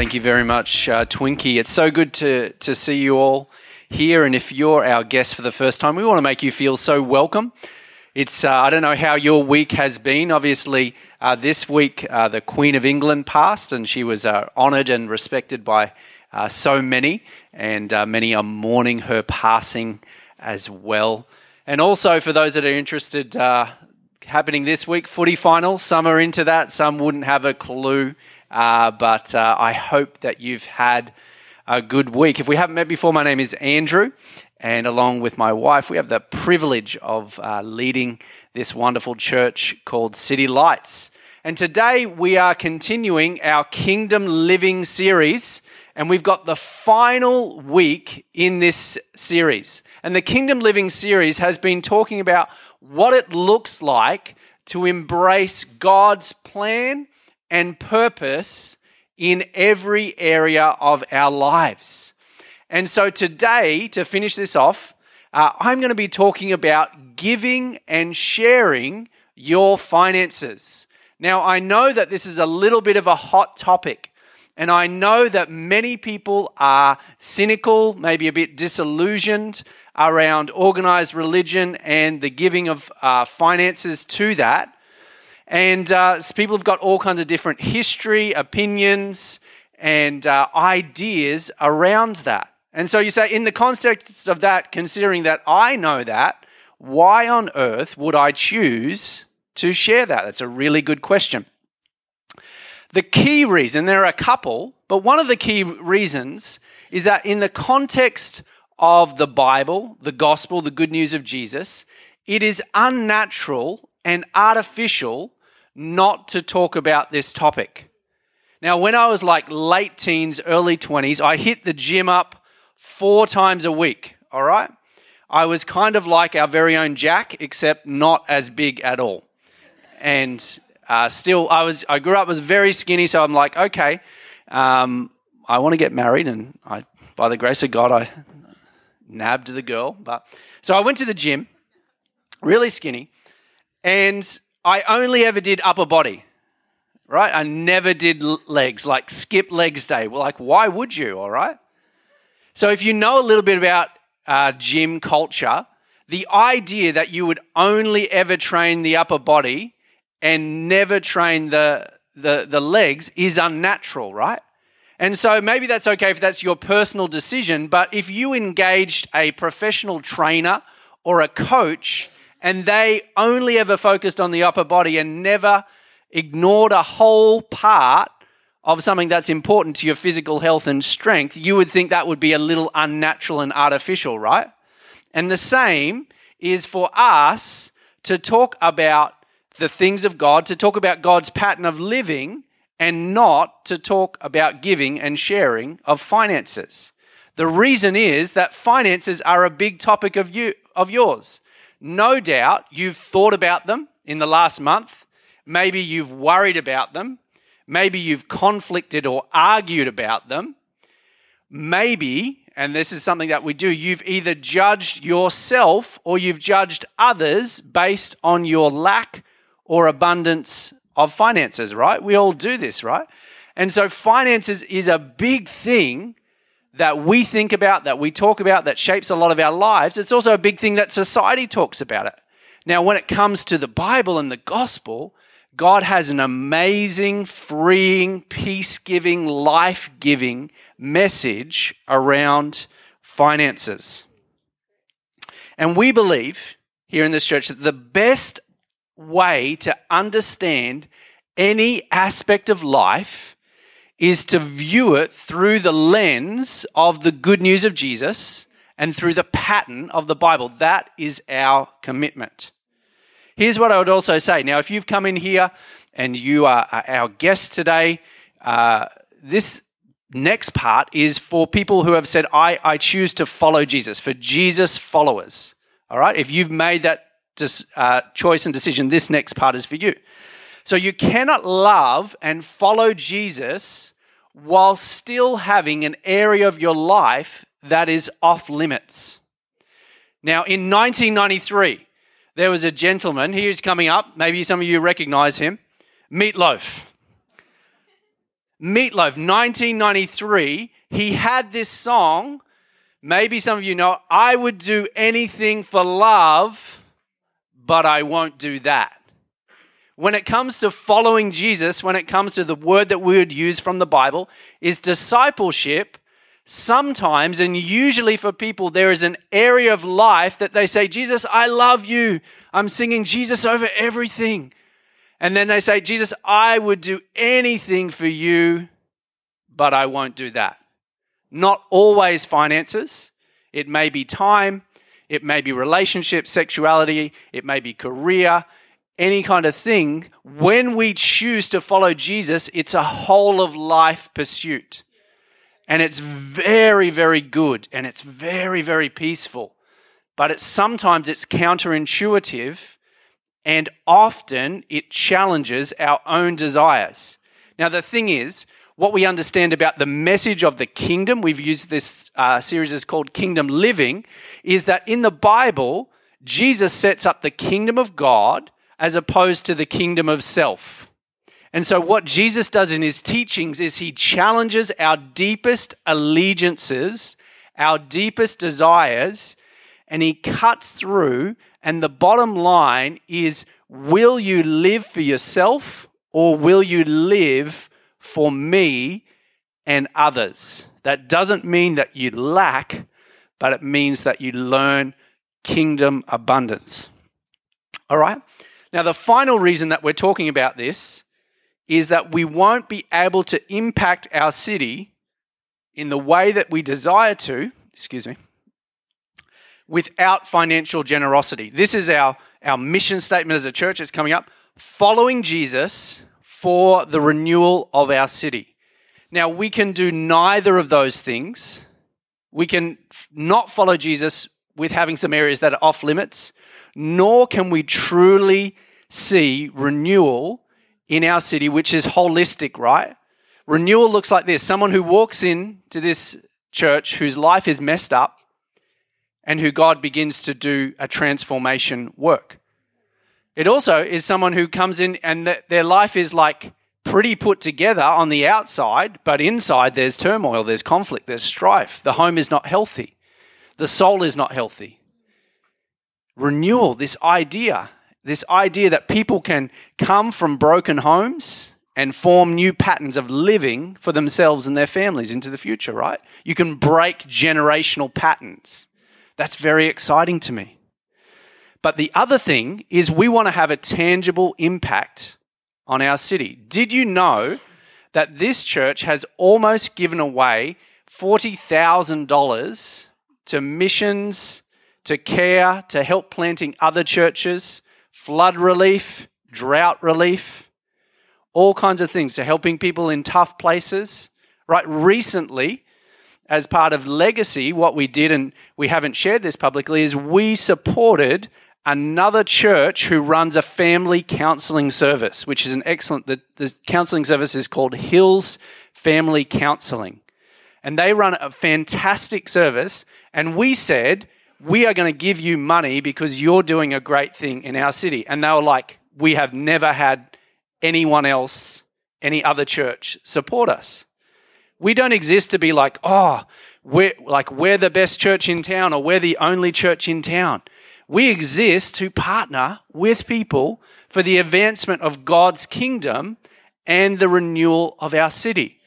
Thank you very much, uh, Twinkie. It's so good to, to see you all here. And if you're our guest for the first time, we want to make you feel so welcome. It's, uh, I don't know how your week has been. Obviously, uh, this week, uh, the Queen of England passed, and she was uh, honoured and respected by uh, so many, and many are mourning her passing as well. And also, for those that are interested, happening this week, footy final. Some are into that, some wouldn't have a clue uh, but uh, I hope that you've had a good week. If we haven't met before, my name is Andrew, and along with my wife, we have the privilege of uh, leading this wonderful church called City Lights. And today we are continuing our Kingdom Living series, and we've got the final week in this series. And the Kingdom Living series has been talking about what it looks like to embrace God's plan and purpose in every area of our lives. And so today, to finish this off, uh, I'm going to be talking about giving and sharing your finances. Now, I know that this is a little bit of a hot topic, and I know that many people are cynical, maybe a bit disillusioned around organized religion and the giving of uh, finances to that. And uh, people have got all kinds of different history, opinions, and uh, ideas around that. And so you say, in the context of that, considering that I know that, why on earth would I choose to share that? That's a really good question. The key reason, there are a couple, but one of the key reasons is that in the context of the Bible, the gospel, the good news of Jesus, it is unnatural and artificial not to talk about this topic. Now, when I was like late teens, early 20s, I hit the gym up four times a week, all right? I was kind of like our very own Jack, except not as big at all. And uh, still, I was I grew up was very skinny, so I'm like, okay, um, I want to get married, and I, by the grace of God, I nabbed the girl. But so I went to the gym, really skinny, and I only ever did upper body, right? I never did legs, like skip legs day. Like, why would you, all right? So, if you know a little bit about uh, gym culture, the idea that you would only ever train the upper body and never train the, the, the legs is unnatural, right? And so maybe that's okay if that's your personal decision, but if you engaged a professional trainer or a coach and they only ever focused on the upper body and never ignored a whole part of something that's important to your physical health and strength, you would think that would be a little unnatural and artificial, right? And the same is for us to talk about the things of God, to talk about God's pattern of living, and not to talk about giving and sharing of finances. The reason is that finances are a big topic of you of yours. No doubt you've thought about them in the last month. Maybe you've worried about them. Maybe you've conflicted or argued about them. Maybe, and this is something that we do, you've either judged yourself or you've judged others based on your lack or abundance of finances, right? We all do this, right? And so, finances is a big thing that we think about, that we talk about, that shapes a lot of our lives, it's also a big thing that society talks about it. Now, when it comes to the Bible and the gospel, God has an amazing, freeing, peace giving, life giving message around finances. And we believe here in this church that the best way to understand any aspect of life is to view it through the lens of the good news of Jesus and through the pattern of the Bible. That is our commitment. Here's what I would also say. Now, if you've come in here and you are our guest today, uh, this next part is for people who have said, I, I choose to follow Jesus, for Jesus followers. All right? If you've made that dis, uh, choice and decision, this next part is for you. So you cannot love and follow Jesus while still having an area of your life that is off limits. Now, in 1993, there was a gentleman, he is coming up, maybe some of you recognize him, Meatloaf. Meatloaf, 1993, he had this song. Maybe some of you know, I would do anything for love, but I won't do that. When it comes to following Jesus, when it comes to the word that we would use from the Bible, is discipleship. Sometimes, and usually for people, there is an area of life that they say, Jesus, I love you. I'm singing Jesus over everything. And then they say, Jesus, I would do anything for you, but I won't do that. Not always finances. It may be time. It may be relationship, sexuality. It may be career, any kind of thing. When we choose to follow Jesus, it's a whole of life pursuit. And it's very, very good and it's very, very peaceful. But it's sometimes it's counterintuitive and often it challenges our own desires. Now, the thing is, what we understand about the message of the kingdom, we've used this uh, series is called Kingdom Living, is that in the Bible, Jesus sets up the kingdom of God as opposed to the kingdom of self. And so, what Jesus does in his teachings is he challenges our deepest allegiances, our deepest desires, and he cuts through and the bottom line is will you live for yourself or will you live for me and others? That doesn't mean that you lack, but it means that you learn kingdom abundance. All right? Now, the final reason that we're talking about this is that we won't be able to impact our city in the way that we desire to, excuse me, without financial generosity. This is our, our mission statement as a church. It's coming up. Following Jesus for the renewal of our city. Now, we can do neither of those things. We can not follow Jesus with having some areas that are off limits, nor can we truly see renewal in our city, which is holistic, right? Renewal looks like this someone who walks in to this church whose life is messed up and who God begins to do a transformation work. It also is someone who comes in and th- their life is like pretty put together on the outside, but inside there's turmoil, there's conflict, there's strife. The home is not healthy, the soul is not healthy. Renewal, this idea, this idea that people can come from broken homes and form new patterns of living for themselves and their families into the future, right? You can break generational patterns. That's very exciting to me. But the other thing is, we want to have a tangible impact on our city. Did you know that this church has almost given away $40,000 to missions, to care, to help planting other churches, flood relief, drought relief, all kinds of things, to helping people in tough places? Right, recently, as part of legacy, what we did, and we haven't shared this publicly, is we supported another church who runs a family counseling service, which is an excellent, the, the counseling service is called Hills Family Counseling. And they run a fantastic service. And we said, we are going to give you money because you're doing a great thing in our city. And they were like, we have never had anyone else, any other church support us. We don't exist to be like, oh, we're like we're the best church in town or we're the only church in town. We exist to partner with people for the advancement of God's kingdom and the renewal of our city.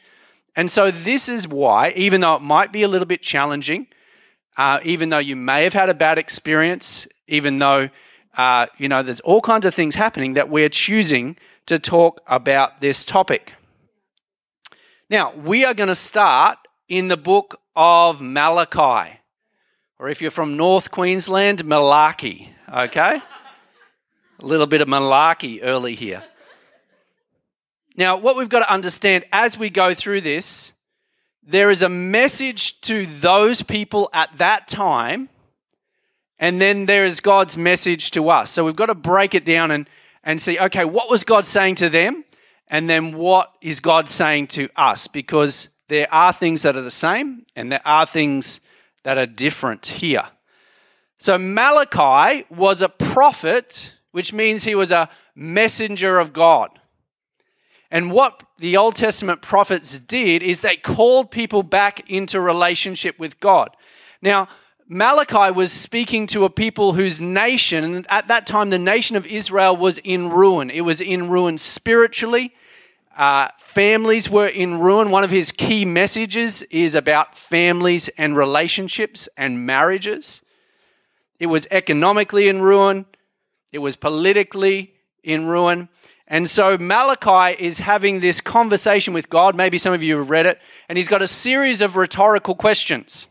And so this is why, even though it might be a little bit challenging, uh, even though you may have had a bad experience, even though uh, you know there's all kinds of things happening, that we're choosing to talk about this topic. Now, we are going to start in the book of Malachi, or if you're from North Queensland, Malachi, okay? A little bit of malarkey early here. Now, what we've got to understand as we go through this, there is a message to those people at that time, and then there is God's message to us. So we've got to break it down and, and see okay, what was God saying to them? And then what is God saying to us? Because there are things that are the same, and there are things that are different here. So Malachi was a prophet, which means he was a messenger of God. And what the Old Testament prophets did is they called people back into relationship with God. Now, Malachi was speaking to a people whose nation, at that time, the nation of Israel was in ruin. It was in ruin spiritually. Uh, families were in ruin. One of his key messages is about families and relationships and marriages. It was economically in ruin, it was politically in ruin. And so Malachi is having this conversation with God. Maybe some of you have read it. And he's got a series of rhetorical questions.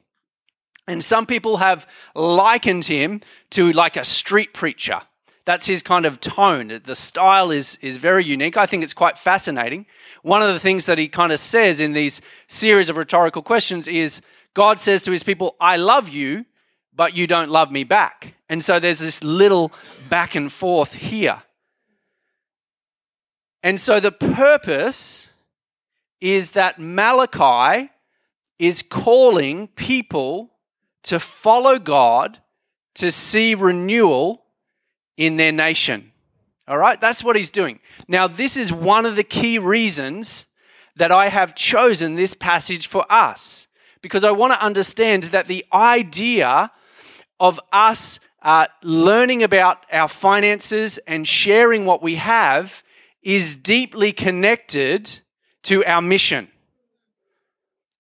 And some people have likened him to like a street preacher. That's his kind of tone. The style is, is very unique. I think it's quite fascinating. One of the things that he kind of says in these series of rhetorical questions is God says to his people, I love you, but you don't love me back. And so there's this little back and forth here. And so the purpose is that Malachi is calling people to follow God to see renewal in their nation. All right, that's what he's doing. Now, this is one of the key reasons that I have chosen this passage for us because I want to understand that the idea of us uh, learning about our finances and sharing what we have is deeply connected to our mission.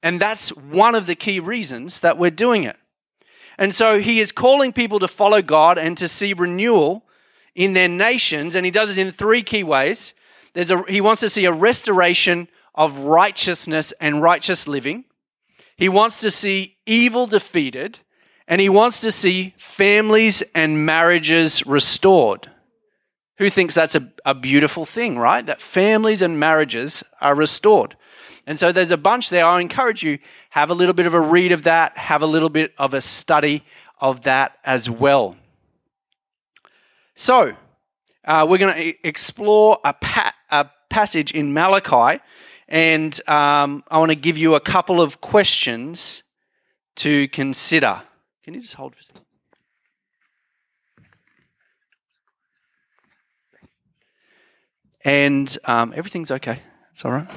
And that's one of the key reasons that we're doing it. And so he is calling people to follow God and to see renewal in their nations. And he does it in three key ways. There's a, he wants to see a restoration of righteousness and righteous living. He wants to see evil defeated. And he wants to see families and marriages restored. Who thinks that's a, a beautiful thing, right? That families and marriages are restored. And so there's a bunch there. I encourage you, have a little bit of a read of that, have a little bit of a study of that as well. So, uh, we're going to explore a, pa- a, passage in Malachi, and um, I want to give you a couple of questions to consider. Can you just hold for a second? And um, everything's okay. It's all right.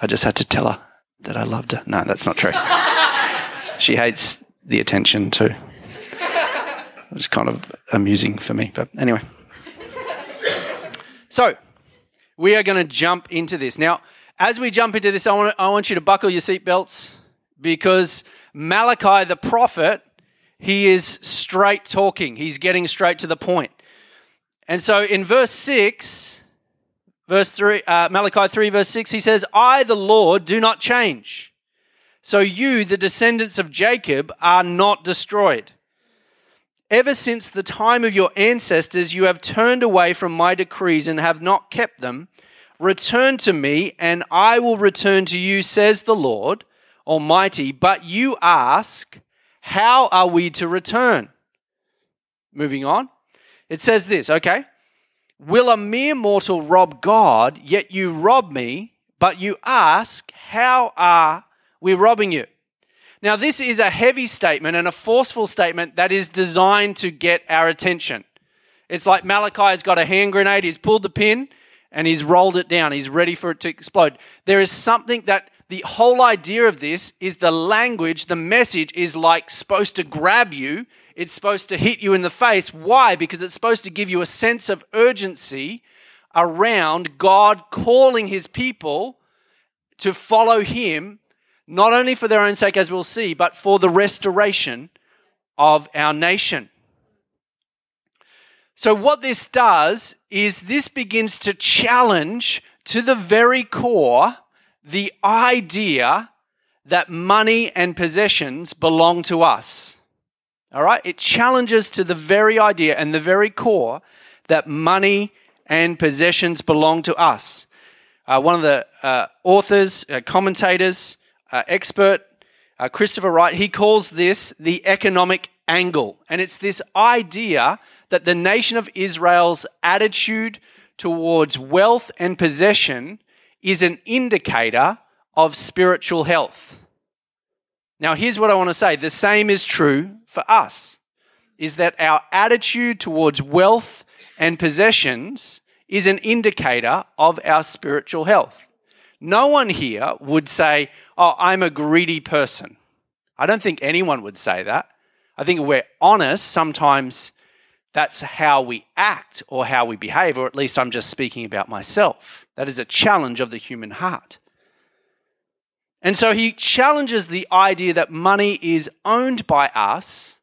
I just had to tell her that I loved her. No, that's not true. she hates the attention too. It's kind of amusing for me, but anyway. So, we are going to jump into this. Now, as we jump into this, I want, I want you to buckle your seatbelts because Malachi the prophet, he is straight talking. He's getting straight to the point. And so in verse 6, verse 3, uh, Malachi 3, verse 6, he says, I, the Lord, do not change. So you, the descendants of Jacob, are not destroyed. Ever since the time of your ancestors, you have turned away from my decrees and have not kept them. Return to me, and I will return to you, says the Lord Almighty. But you ask, How are we to return? Moving on. It says this, okay? Will a mere mortal rob God, yet you rob me? But you ask, How are we robbing you? Now, this is a heavy statement and a forceful statement that is designed to get our attention. It's like Malachi has got a hand grenade, he's pulled the pin and he's rolled it down, he's ready for it to explode. There is something that the whole idea of this is the language, the message is like supposed to grab you it's supposed to hit you in the face. Why? Because it's supposed to give you a sense of urgency around God calling his people to follow him, not only for their own sake, as we'll see, but for the restoration of our nation. So, what this does is this begins to challenge to the very core the idea that money and possessions belong to us. All right? It challenges to the very idea and the very core that money and possessions belong to us. Uh, one of the uh, authors, uh, commentators, uh, expert, uh, Christopher Wright, he calls this the economic angle. And it's this idea that the nation of Israel's attitude towards wealth and possession is an indicator of spiritual health. Now, here's what I want to say the same is true for us is that our attitude towards wealth and possessions is an indicator of our spiritual health. No one here would say, Oh, I'm a greedy person. I don't think anyone would say that. I think we're honest, sometimes that's how we act or how we behave, or at least I'm just speaking about myself. That is a challenge of the human heart. And so he challenges the idea that money is owned by us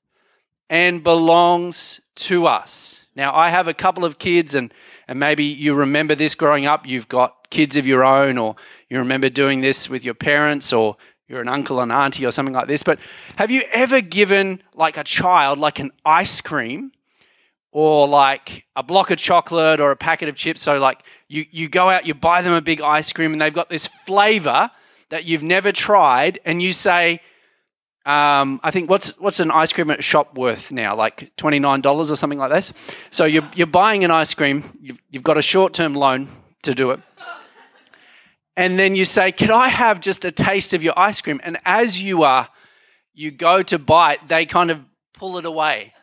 and belongs to us. Now, I have a couple of kids, and, and maybe you remember this growing up. You've got kids of your own, or you remember doing this with your parents, or you're an uncle and auntie, or something like this. But have you ever given, like a child, like an ice cream? Or like a block of chocolate or a packet of chips. So, like, you, you go out, you buy them a big ice cream, and they've got this flavor that you've never tried, and you say, um, I think what's what's an ice cream shop worth now? Like twenty nine dollars or something like this. So you're you're buying an ice cream. You've, you've got a short term loan to do it, and then you say, "Can I have just a taste of your ice cream?" And as you are, you go to bite, they kind of pull it away.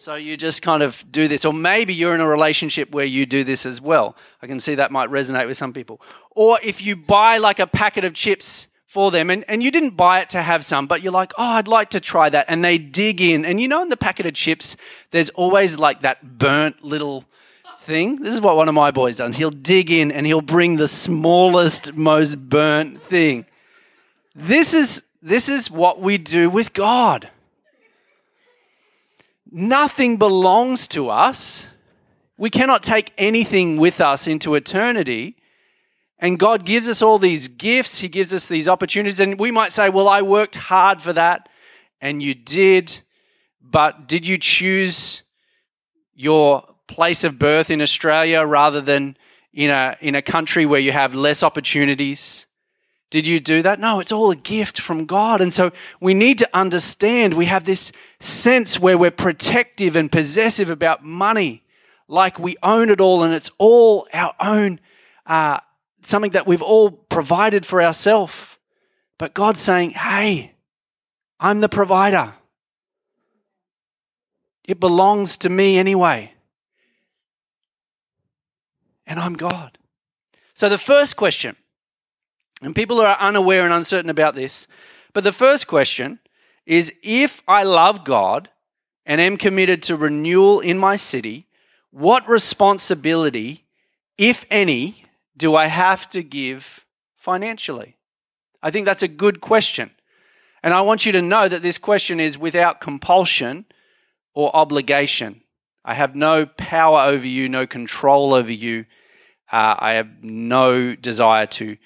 So you just kind of do this. Or maybe you're in a relationship where you do this as well. I can see that might resonate with some people. Or if you buy like a packet of chips for them and, and you didn't buy it to have some, but you're like, oh, I'd like to try that. And they dig in. And you know, in the packet of chips, there's always like that burnt little thing. This is what one of my boys does. He'll dig in and he'll bring the smallest, most burnt thing. This is, this is what we do with God. Nothing belongs to us. We cannot take anything with us into eternity. And God gives us all these gifts, He gives us these opportunities. And we might say, Well, I worked hard for that, and you did, but did you choose your place of birth in Australia rather than in a, in a country where you have less opportunities? Did you do that? No, it's all a gift from God. And so we need to understand we have this sense where we're protective and possessive about money, like we own it all and it's all our own uh, something that we've all provided for ourselves. But God's saying, hey, I'm the provider. It belongs to me anyway. And I'm God. So the first question, and people are unaware and uncertain about this, but the first question is if I love God and am committed to renewal in my city, what responsibility, if any, do I have to give financially? I think that's a good question. And I want you to know that this question is without compulsion or obligation. I have no power over you, no control over you. Uh, I have no desire to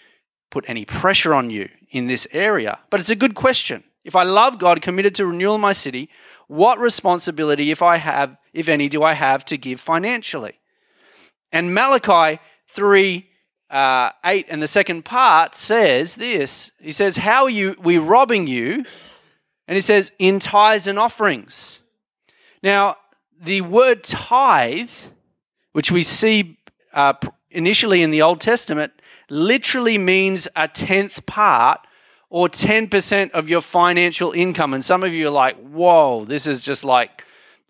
put any pressure on you in this area. But it's a good question. If I love God, committed to renewal my city, what responsibility, if I have, if any, do I have to give financially? And Malachi 3 uh, 8 and the second part says this. He says, How are you, we robbing you? And he says, In tithes and offerings. Now, the word tithe, which we see uh, initially in the Old Testament, literally means a tenth part or 10% of your financial income. And some of you are like, whoa, this is just like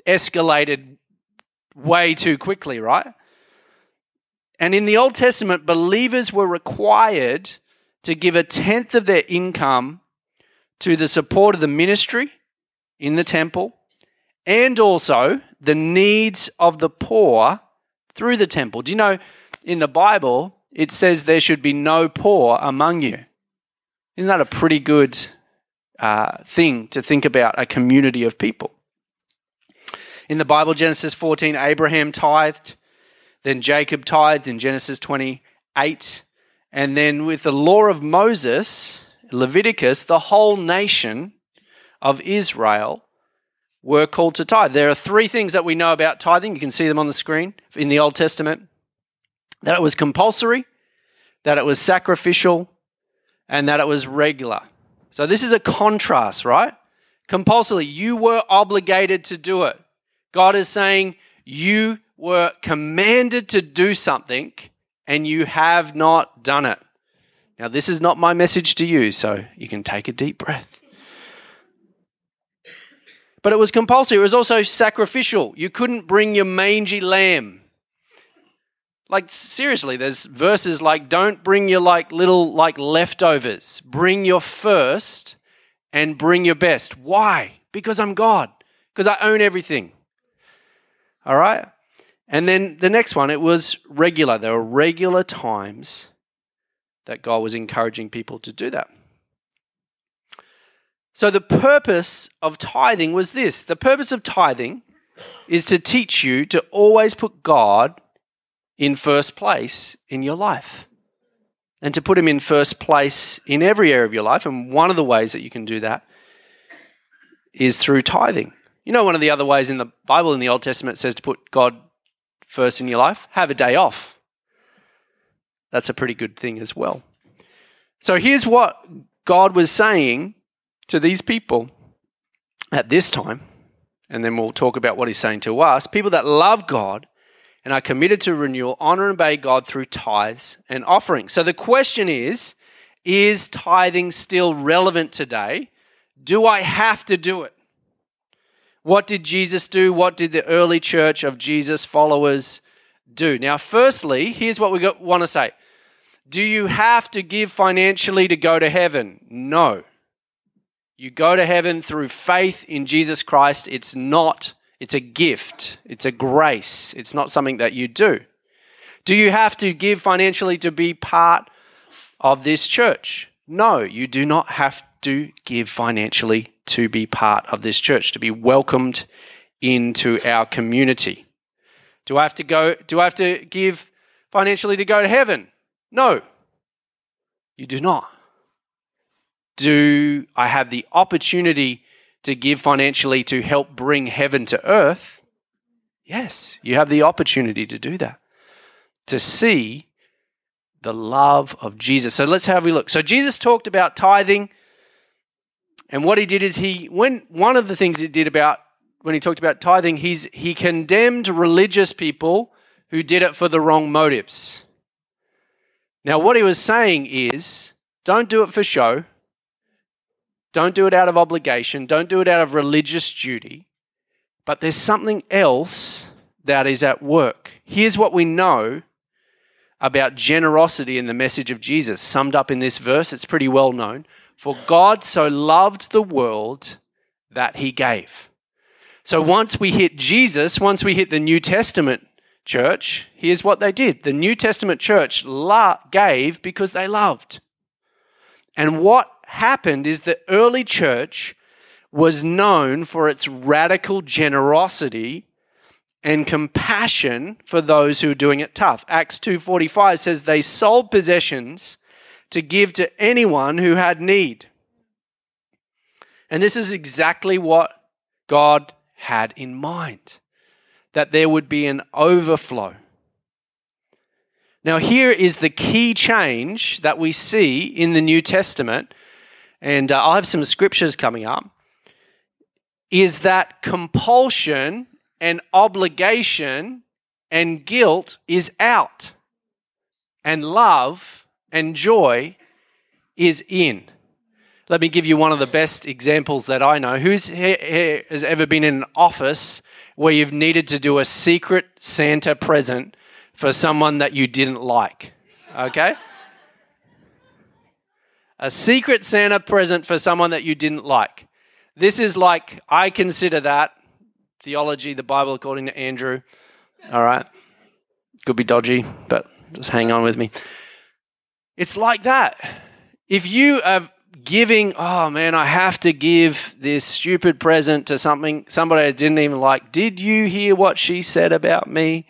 escalated way too quickly, right? And in the Old Testament, believers were required to give a tenth of their income to the support of the ministry in the temple and also the needs of the poor through the temple. Do you know in the Bible it says there should be no poor among you? Isn't that a pretty good uh, thing to think about a community of people? In the Bible, Genesis 14, Abraham tithed. Then Jacob tithed in Genesis 28. And then with the law of Moses, Leviticus, the whole nation of Israel were called to tithe. There are three things that we know about tithing. You can see them on the screen in the Old Testament that it was compulsory, that it was sacrificial, and that it was regular. So this is a contrast, right? Compulsory, you were obligated to do it. God is saying you were commanded to do something and you have not done it. Now, this is not my message to you, so you can take a deep breath. But it was compulsory. It was also sacrificial. You couldn't bring your mangy lamb. Like seriously, there's verses like don't bring your like little like leftovers. Bring your first and bring your best. Why? Because I'm God. Because I own everything. All right? And then the next one, it was regular. There were regular times that God was encouraging people to do that. So the purpose of tithing was this the purpose of tithing is to teach you to always put God in first place in your life and to put him in first place in every area of your life. And one of the ways that you can do that is through tithing. You know, one of the other ways in the Bible, in the Old Testament, says to put God first in your life, have a day off. That's a pretty good thing as well. So here's what God was saying to these people at this time, and then we'll talk about what he's saying to us people that love God and are committed to renewal, honor and obey God through tithes and offerings. So the question is is tithing still relevant today? Do I have to do it? What did Jesus do? What did the early church of Jesus followers do? Now, firstly, here's what we want to say Do you have to give financially to go to heaven? No. You go to heaven through faith in Jesus Christ. It's not, it's a gift, it's a grace, it's not something that you do. Do you have to give financially to be part of this church? No, you do not have to give financially to be part of this church, to be welcomed into our community. Do I have to go do I have to give financially to go to heaven? No. You do not do I have the opportunity to give financially to help bring heaven to earth? Yes, you have the opportunity to do that. To see the love of Jesus. So let's have a look. So Jesus talked about tithing, and what he did is he when one of the things he did about when he talked about tithing, he's he condemned religious people who did it for the wrong motives. Now, what he was saying is, don't do it for show. Don't do it out of obligation. Don't do it out of religious duty. But there's something else that is at work. Here's what we know about generosity in the message of Jesus, summed up in this verse. It's pretty well known. For God so loved the world that he gave. So once we hit Jesus, once we hit the New Testament church, here's what they did. The New Testament church gave because they loved. And what happened is the early church was known for its radical generosity and compassion for those who are doing it tough. Acts 2:45 says they sold possessions to give to anyone who had need. And this is exactly what God had in mind that there would be an overflow. Now, here is the key change that we see in the New Testament and uh, I'll have some scriptures coming up, is that compulsion and obligation and guilt is out, and love and joy is in. Let me give you one of the best examples that I know. Who's here has ever been in an office where you've needed to do a secret Santa present for someone that you didn't like? Okay? A secret Santa present for someone that you didn't like. This is like, I consider that theology, the Bible according to Andrew. All right. Could be dodgy, but just hang on with me. It's like that. If you are giving, oh man, I have to give this stupid present to something somebody I didn't even like. Did you hear what she said about me?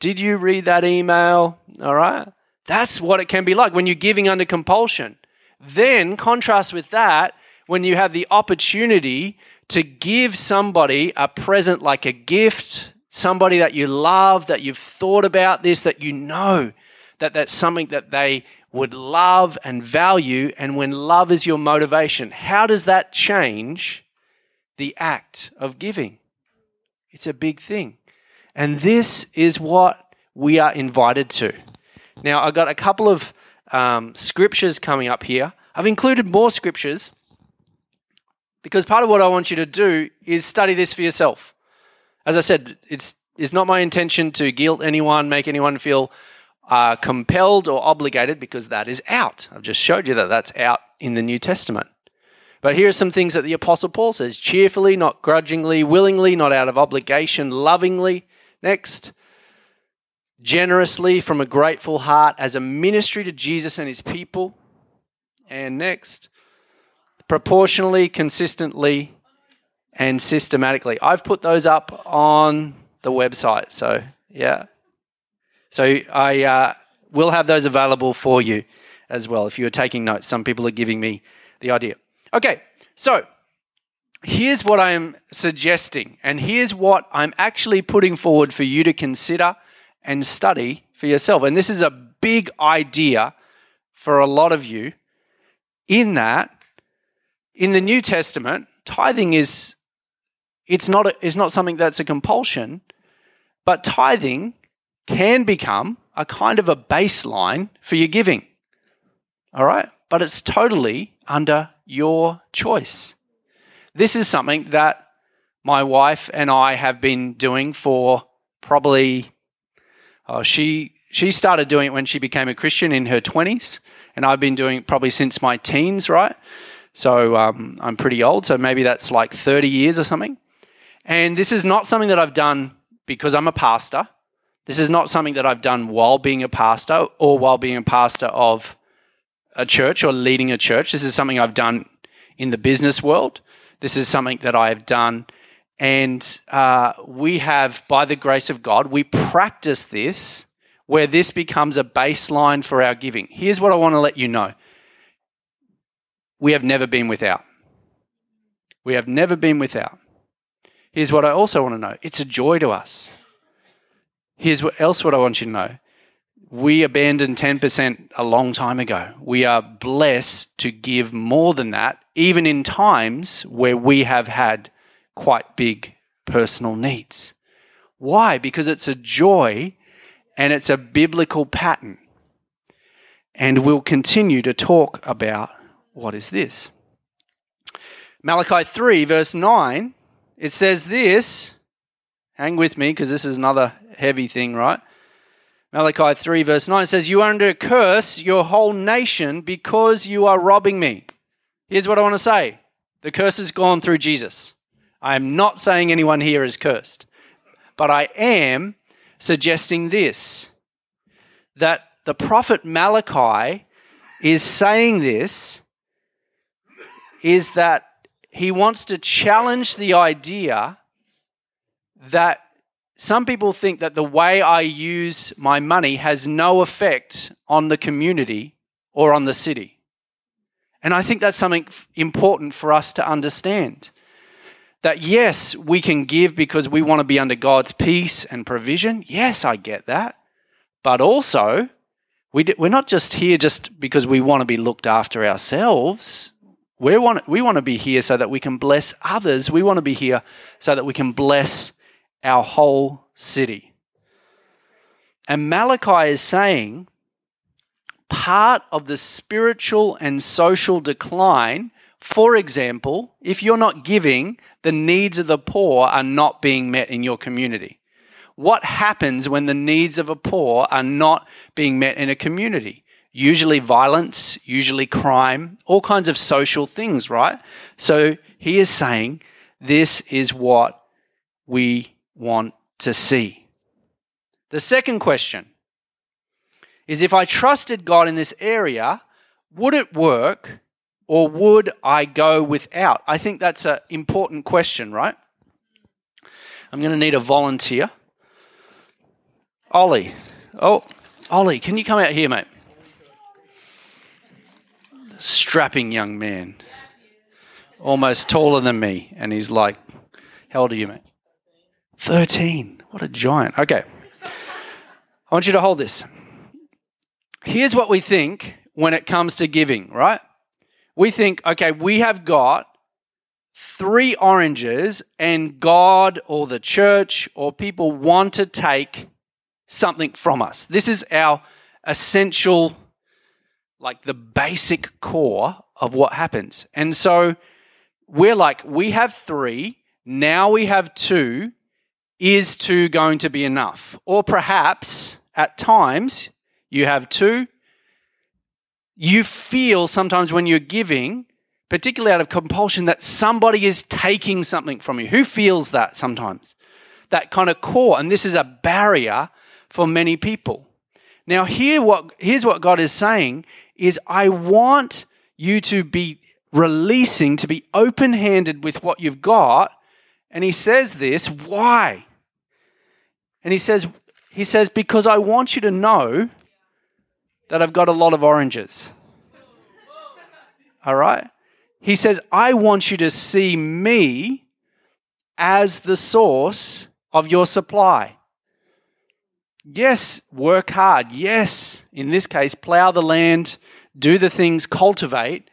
Did you read that email? All right. That's what it can be like when you're giving under compulsion. Then, contrast with that, when you have the opportunity to give somebody a present like a gift, somebody that you love, that you've thought about this, that you know that that's something that they would love and value. And when love is your motivation, how does that change the act of giving? It's a big thing. And this is what we are invited to. Now, I've got a couple of um, scriptures coming up here. I've included more scriptures because part of what I want you to do is study this for yourself. As I said, it's, it's not my intention to guilt anyone, make anyone feel uh, compelled or obligated because that is out. I've just showed you that that's out in the New Testament. But here are some things that the Apostle Paul says cheerfully, not grudgingly, willingly, not out of obligation, lovingly. Next, generously from a grateful heart as a ministry to Jesus and his people. And next, proportionally, consistently, and systematically. I've put those up on the website. So, yeah. So I uh, will have those available for you as well if you're taking notes. Some people are giving me the idea. Okay, so here's what I am suggesting, and here's what I'm actually putting forward for you to consider and study for yourself. And this is a big idea for a lot of you, in that in the New Testament, tithing is it's not a, it's not something that's a compulsion, but tithing can become a kind of a baseline for your giving. All right? But it's totally under your choice. This is something that my wife and I have been doing for probably uh, she she started doing it when she became a Christian in her 20s, and I've been doing it probably since my teens, right? So um, I'm pretty old, so maybe that's like 30 years or something. And this is not something that I've done because I'm a pastor. This is not something that I've done while being a pastor or while being a pastor of a church or leading a church. This is something I've done in the business world. This is something that I have done and uh, we have, by the grace of God, we practice this where this becomes a baseline for our giving. Here's what I want to let you know we have never been without. We have never been without. Here's what I also want to know it's a joy to us. Here's what else what I want you to know. We abandoned 10% a long time ago. We are blessed to give more than that, even in times where we have had quite big personal needs. Why? Because it's a joy and it's a biblical pattern. And we'll continue to talk about what is this. Malachi 3, verse 9, it says this. Hang with me because this is another heavy thing, right? Malachi 3, verse 9 says, You are under a curse, your whole nation, because you are robbing me. Here's what I want to say the curse is gone through Jesus. I am not saying anyone here is cursed, but I am suggesting this that the prophet Malachi is saying this is that he wants to challenge the idea that some people think that the way I use my money has no effect on the community or on the city. And I think that's something important for us to understand that yes, we can give because we want to be under God's peace and provision. Yes, I get that. But also, we we're not just here just because we want to be looked after ourselves. We want, we want to be here so that we can bless others. We want to be here so that we can bless our whole city. And Malachi is saying part of the spiritual and social decline for example, if you're not giving, the needs of the poor are not being met in your community. What happens when the needs of a poor are not being met in a community? Usually violence, usually crime, all kinds of social things, right? So he is saying this is what we want to see. The second question is if I trusted God in this area, would it work or would I go without? I think that's an important question, right? I'm going to need a volunteer. Ollie. Oh, Ollie, can you come out here, mate? Strapping young man. almost taller than me. And he's like, How old are you, mate? 13. What a giant. Okay. I want you to hold this. Here's what we think when it comes to giving, right? We think, okay, we have got three oranges, and God or the church or people want to take something from us. This is our essential, like the basic core of what happens. And so we're like, we have three, now we have two. Is two going to be enough? Or perhaps at times you have two. You feel sometimes when you're giving, particularly out of compulsion, that somebody is taking something from you. Who feels that sometimes? That kind of core. And this is a barrier for many people. Now, here what, here's what God is saying is I want you to be releasing, to be open handed with what you've got. And he says this, why? And he says, he says, because I want you to know that I've got a lot of oranges. All right? He says, I want you to see me as the source of your supply. Yes, work hard. Yes, in this case, plow the land, do the things, cultivate.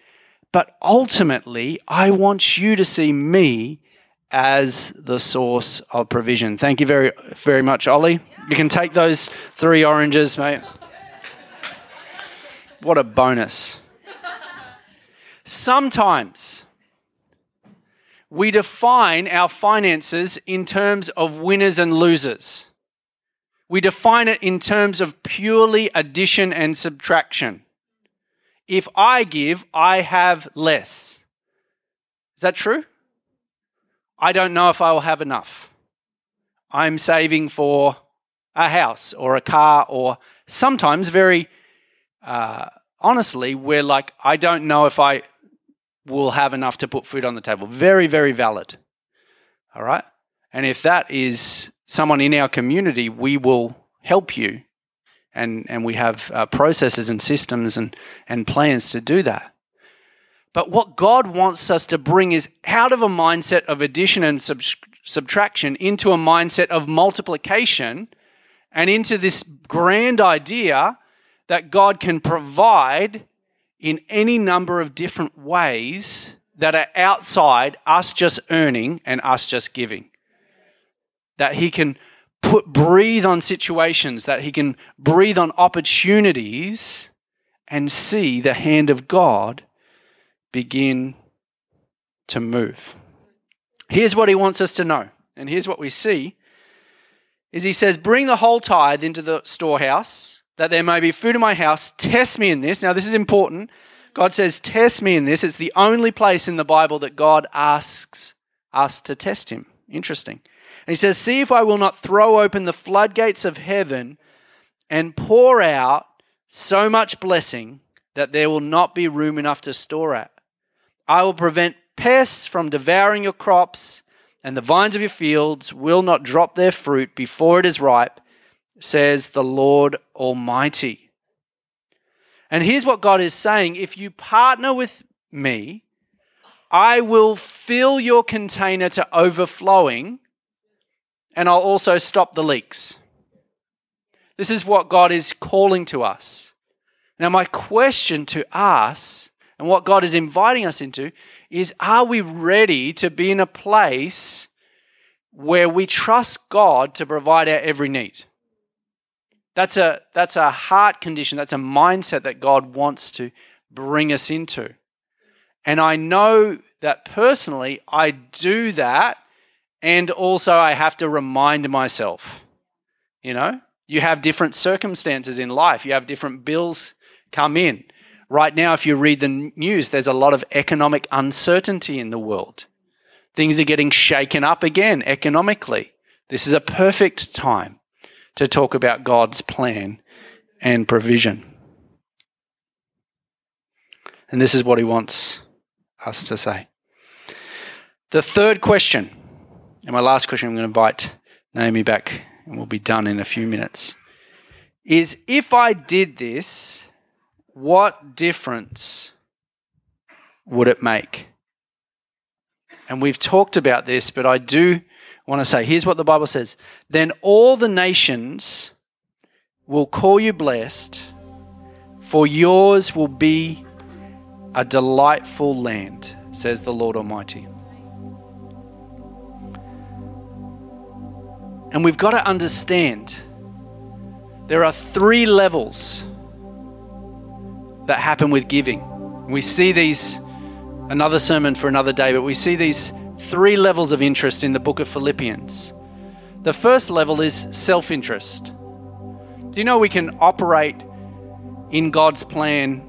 But ultimately, I want you to see me as the source of provision. Thank you very, very much, Ollie. You can take those three oranges, mate. What a bonus. Sometimes we define our finances in terms of winners and losers. We define it in terms of purely addition and subtraction. If I give, I have less. Is that true? I don't know if I will have enough. I'm saving for a house or a car, or sometimes very uh, honestly, we're like, I don't know if I will have enough to put food on the table. Very, very valid. All right? And if that is someone in our community, we will help you. And, and we have uh, processes and systems and, and plans to do that. But what God wants us to bring is out of a mindset of addition and sub- subtraction into a mindset of multiplication and into this grand idea that God can provide in any number of different ways that are outside us just earning and us just giving that he can put breathe on situations, that he can breathe on opportunities and see the hand of God begin to move. Here's what he wants us to know, and here's what we see is he says, "Bring the whole tithe into the storehouse, that there may be food in my house. Test me in this." Now this is important. God says, "Test me in this." It's the only place in the Bible that God asks us to test him. Interesting. And he says, See if I will not throw open the floodgates of heaven and pour out so much blessing that there will not be room enough to store it. I will prevent pests from devouring your crops, and the vines of your fields will not drop their fruit before it is ripe, says the Lord Almighty. And here's what God is saying if you partner with me, I will fill your container to overflowing and I'll also stop the leaks. This is what God is calling to us. Now, my question to us and what God is inviting us into is are we ready to be in a place where we trust God to provide our every need? That's a, that's a heart condition, that's a mindset that God wants to bring us into. And I know that personally, I do that and also, I have to remind myself, you know, you have different circumstances in life, you have different bills come in. Right now, if you read the news, there's a lot of economic uncertainty in the world. Things are getting shaken up again economically. This is a perfect time to talk about God's plan and provision. And this is what he wants us to say. The third question and my last question, I'm going to invite Naomi back and we'll be done in a few minutes, is if I did this, what difference would it make? And we've talked about this, but I do want to say here's what the Bible says Then all the nations will call you blessed, for yours will be a delightful land, says the Lord Almighty. And we've got to understand there are three levels that happen with giving. We see these, another sermon for another day, but we see these three levels of interest in the book of Philippians. The first level is self interest. Do you know we can operate in God's plan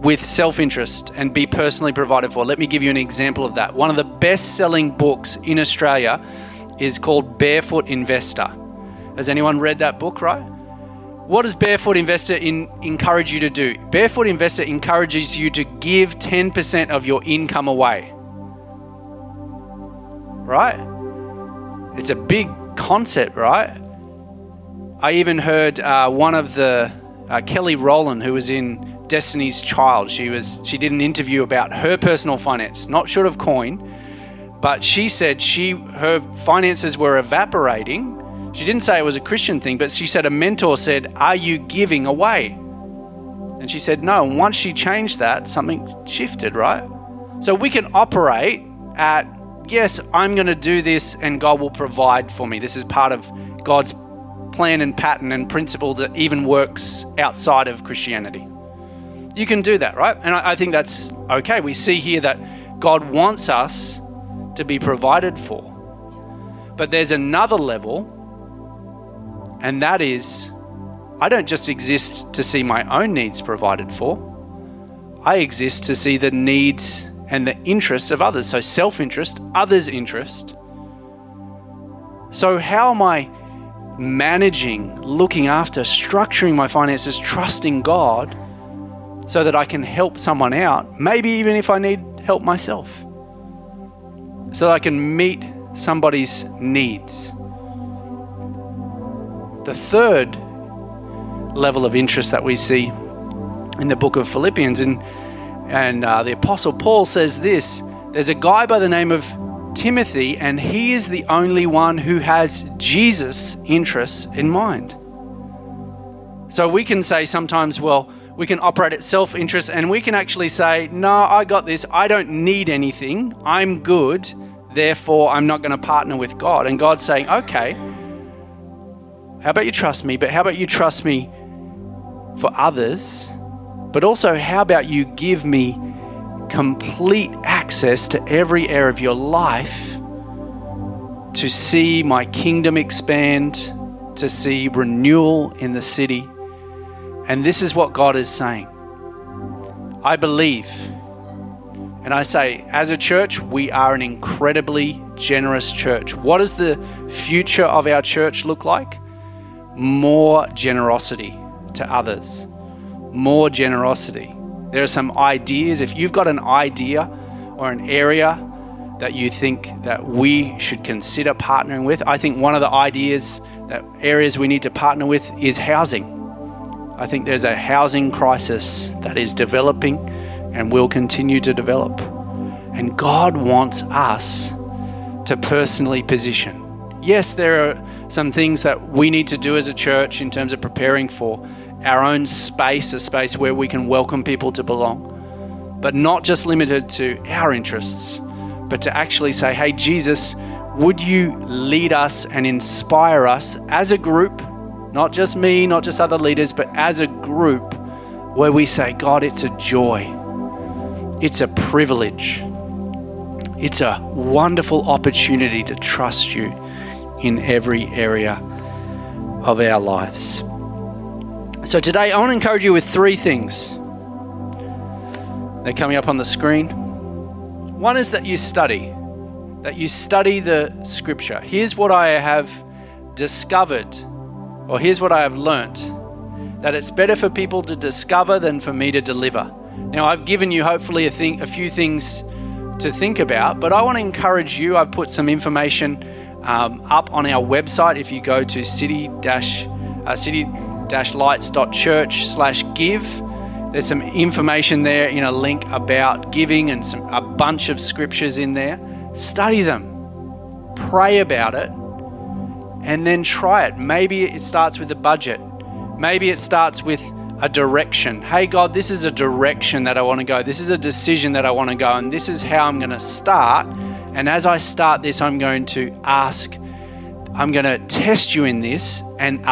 with self interest and be personally provided for? Let me give you an example of that. One of the best selling books in Australia is called Barefoot Investor. Has anyone read that book, right? What does Barefoot Investor in, encourage you to do? Barefoot Investor encourages you to give 10% of your income away. Right? It's a big concept, right? I even heard uh, one of the uh, Kelly Rowland, who was in Destiny's Child. She was she did an interview about her personal finance, not short of coin, but she said she her finances were evaporating. She didn't say it was a Christian thing, but she said a mentor said, "Are you giving away?" And she said, "No." And once she changed that, something shifted, right? So we can operate at yes, I'm going to do this and God will provide for me. This is part of God's plan and pattern and principle that even works outside of Christianity. You can do that, right? And I, I think that's okay. We see here that God wants us to be provided for. But there's another level, and that is I don't just exist to see my own needs provided for, I exist to see the needs and the interests of others. So, self interest, others' interest. So, how am I managing, looking after, structuring my finances, trusting God so that I can help someone out, maybe even if I need help myself? so that I can meet somebody's needs. The third level of interest that we see in the book of Philippians, and, and uh, the Apostle Paul says this there's a guy by the name of Timothy, and he is the only one who has Jesus' interests in mind. So we can say sometimes, well, we can operate at self interest and we can actually say, No, I got this. I don't need anything. I'm good. Therefore, I'm not going to partner with God. And God's saying, Okay, how about you trust me? But how about you trust me for others? But also, how about you give me complete access to every area of your life to see my kingdom expand, to see renewal in the city? And this is what God is saying. I believe, and I say, as a church, we are an incredibly generous church. What does the future of our church look like? More generosity to others, more generosity. There are some ideas. If you've got an idea or an area that you think that we should consider partnering with, I think one of the ideas that areas we need to partner with is housing. I think there's a housing crisis that is developing and will continue to develop. And God wants us to personally position. Yes, there are some things that we need to do as a church in terms of preparing for our own space, a space where we can welcome people to belong, but not just limited to our interests, but to actually say, hey, Jesus, would you lead us and inspire us as a group not just me, not just other leaders, but as a group where we say, God, it's a joy, it's a privilege, it's a wonderful opportunity to trust you in every area of our lives. So today, I want to encourage you with three things. They're coming up on the screen. One is that you study, that you study the scripture. Here's what I have discovered or here's what I have learnt that it's better for people to discover than for me to deliver. Now, I've given you hopefully a, thing, a few things to think about, but I want to encourage you. I've put some information um, up on our website. If you go to city uh, city lights.church slash give, There's some information there in a link about giving and some, a bunch of scriptures in there. Study them, pray about it, and then try it. Maybe it starts with a budget. Maybe it starts with a direction. Hey, God, this is a direction that I want to go. This is a decision that I want to go, and this is how I'm going to start. And as I start this, I'm going to ask, I'm going to test you in this and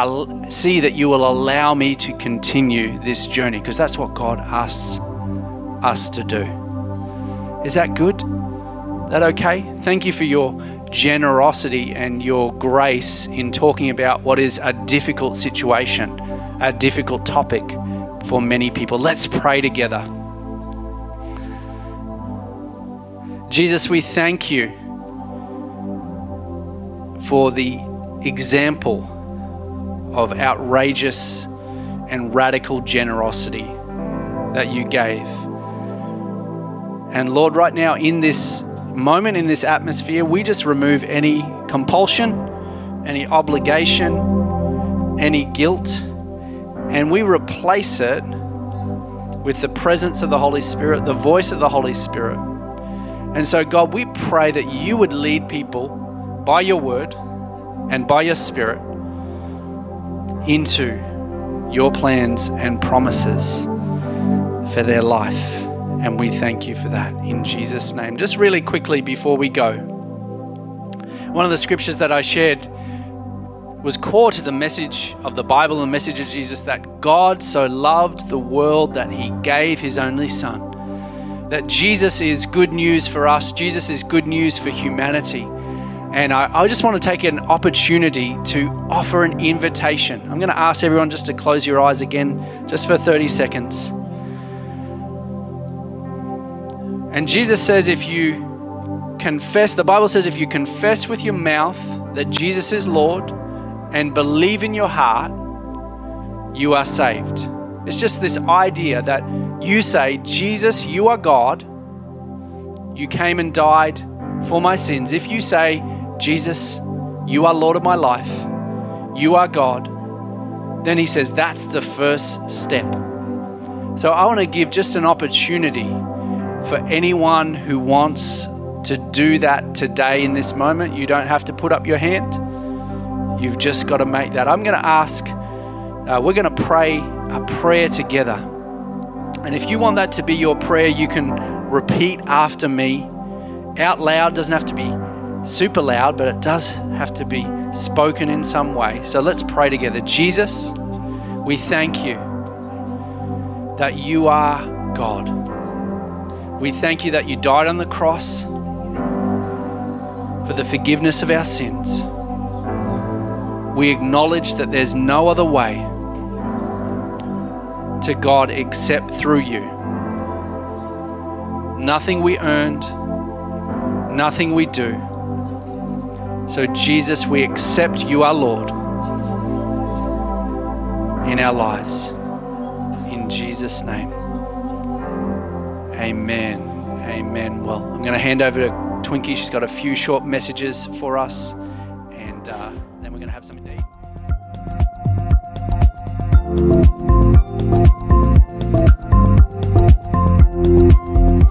see that you will allow me to continue this journey because that's what God asks us to do. Is that good? That okay? Thank you for your generosity and your grace in talking about what is a difficult situation, a difficult topic for many people. Let's pray together. Jesus, we thank you for the example of outrageous and radical generosity that you gave. And Lord, right now in this moment, in this atmosphere, we just remove any compulsion, any obligation, any guilt, and we replace it with the presence of the Holy Spirit, the voice of the Holy Spirit. And so, God, we pray that you would lead people by your word and by your spirit into your plans and promises for their life. And we thank you for that in Jesus' name. Just really quickly before we go, one of the scriptures that I shared was core to the message of the Bible and the message of Jesus that God so loved the world that he gave his only Son. That Jesus is good news for us, Jesus is good news for humanity. And I, I, just want to take an opportunity to offer an invitation. I'm going to ask everyone just to close your eyes again, just for 30 seconds. And Jesus says, if you confess, the Bible says, if you confess with your mouth that Jesus is Lord and believe in your heart, you are saved. It's just this idea that you say, Jesus, you are God. You came and died for my sins. If you say, Jesus, you are Lord of my life, you are God, then he says that's the first step. So I want to give just an opportunity for anyone who wants to do that today in this moment. You don't have to put up your hand, you've just got to make that. I'm going to ask, uh, we're going to pray a prayer together. And if you want that to be your prayer, you can repeat after me out loud, doesn't have to be super loud, but it does have to be spoken in some way. So let's pray together. Jesus, we thank you that you are God. We thank you that you died on the cross for the forgiveness of our sins. We acknowledge that there's no other way to God except through you. Nothing we earned, nothing we do so, Jesus, we accept you, our Lord, in our lives. In Jesus' name. Amen. Amen. Well, I'm going to hand over to Twinkie. She's got a few short messages for us, and uh, then we're going to have something to eat.